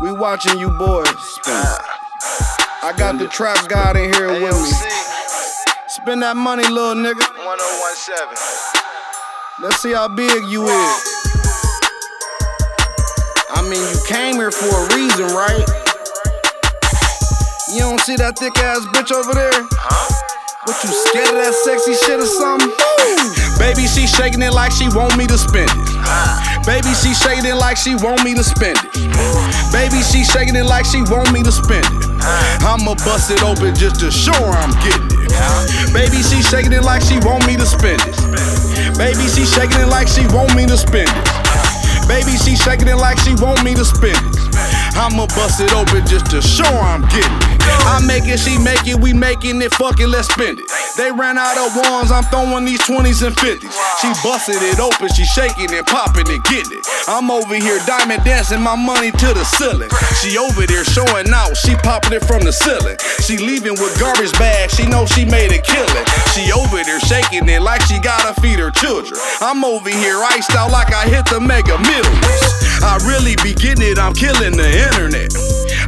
We watching you boys spend. I got the trap god in here with me. Spend that money, little nigga. 1017. Let's see how big you is. I mean, you came here for a reason, right? You don't see that thick ass bitch over there? Huh? What you scared of that sexy shit or something? Baby, she shaking it like she want me to spend it. Baby, she shaking it like she want me to spend it. Baby, she shaking it like she want me to spend it. I'ma bust it open just to show her I'm getting it. Baby, she shaking it like she want me to spend it. Baby, she shaking it like she want me to spend it. Baby, she shaking it like she want me to spend it. I'ma bust it open just to show I'm getting it. I make it, she make it, we making it, fuck it, let's spend it. They ran out of ones, I'm throwing these 20s and 50s. She busted it open, she shaking and popping and getting it. I'm over here diamond dancing my money to the ceiling. She over there showing out, she popping it from the ceiling. She leaving with garbage bags, she know she made a killing. She over there shaking it like she gotta feed her children. I'm over here iced out like I hit the mega millions. I really be getting it, I'm killing the internet.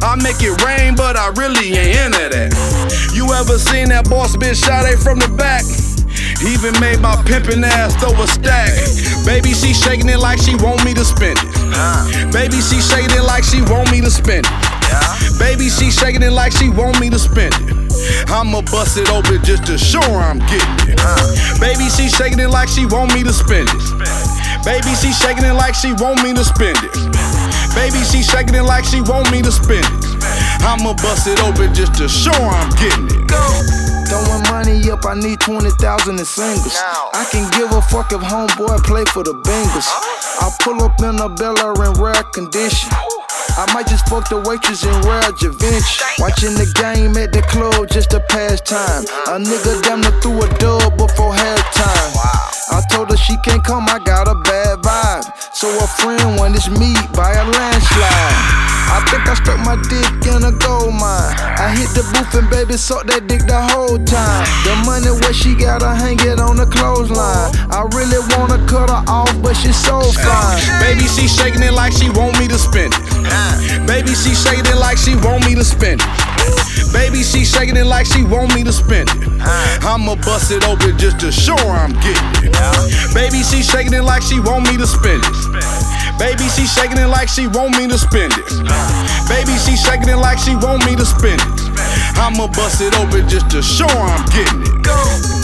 I make it rain, but I really ain't into that. You ever seen that boss bitch shot it from the back? He even made my pimpin' ass throw a stack. Baby, she shaking it like she want me to spend it. Baby, she shaking it like she want me to spend it. Baby, she shaking it like she want me to spend it. I'ma bust it open just to show her I'm getting it. Baby, she shaking it like she want me to spend it. Baby, she shaking it like she want me to spend it. Baby, she shaking it like she want me to spend it. I'ma bust it open just to show I'm getting it. Throwing money up, I need 20,000 in singles. I can give a fuck if homeboy play for the Bengals. I pull up in a Bella in rare condition. I might just fuck the waitress in rare Givenchy. Watching the game at the club just to pass time. A nigga damn near threw a dub before halftime. I told her she can't come, I got a bad vibe. So a friend when it's me by a landslide. I think I stuck my dick in a gold mine. I hit the booth and baby suck that dick the whole time. The money where she gotta hang it on the clothesline. I really wanna cut her off, but she's so fine. Baby, she shaking it like she want me to spend it. Baby, she shaking it like she want me to spend it. Baby, she shaking it like she want me to spend it. I'ma bust it open just to show her I'm getting it. Baby, she shaking it like she want me to spend it. Baby, she shaking it like she want me to spend it. Baby, she shaking it like she want me to spend it. I'ma bust it open just to show I'm getting it.